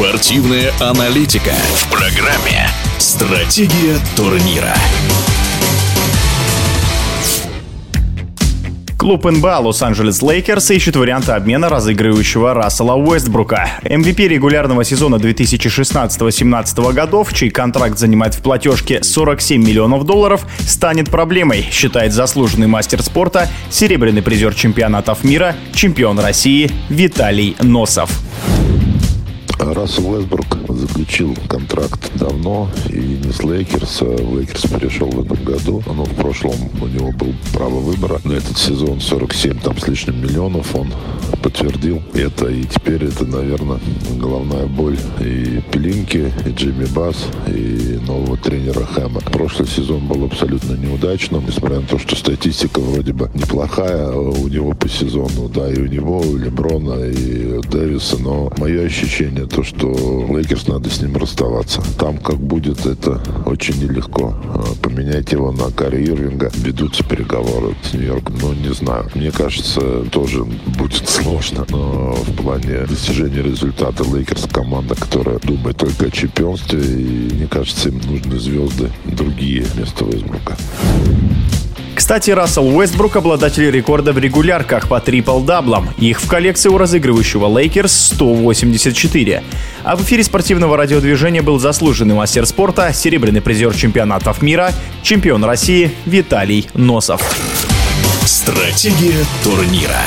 Спортивная аналитика в программе «Стратегия турнира». Клуб НБА Лос-Анджелес Лейкерс ищет варианты обмена разыгрывающего Рассела Уэстбрука. MVP регулярного сезона 2016-17 годов, чей контракт занимает в платежке 47 миллионов долларов, станет проблемой, считает заслуженный мастер спорта, серебряный призер чемпионатов мира, чемпион России Виталий Носов. Рассел Уэстбрук заключил контракт давно, и не с Лейкерс, а Лейкерс перешел в этом году. Но в прошлом у него был право выбора. На этот сезон 47 там с лишним миллионов он подтвердил это. И теперь это, наверное, головная боль и Пелинки, и Джини Басс, и нового тренера Хэма. Прошлый сезон был абсолютно неудачным, несмотря на то, что статистика вроде бы неплохая у него по сезону, да, и у него, и у Леброна, и Дэвиса, но мое ощущение то, что Лейкерс надо с ним расставаться. Там как будет, это очень нелегко. А, поменять его на Кайри Ирвинга. Ведутся переговоры с Нью-Йорком, но не знаю. Мне кажется, тоже будет сложно. Но в плане достижения результата Лейкерс команда, которая думает только о чемпионстве. И мне кажется, им нужны звезды другие вместо Уэстбрука. Кстати, Рассел Уэстбрук – обладатель рекорда в регулярках по трипл-даблам. Их в коллекции у разыгрывающего Лейкерс 184. А в эфире спортивного радиодвижения был заслуженный мастер спорта, серебряный призер чемпионатов мира, чемпион России Виталий Носов. Стратегия турнира.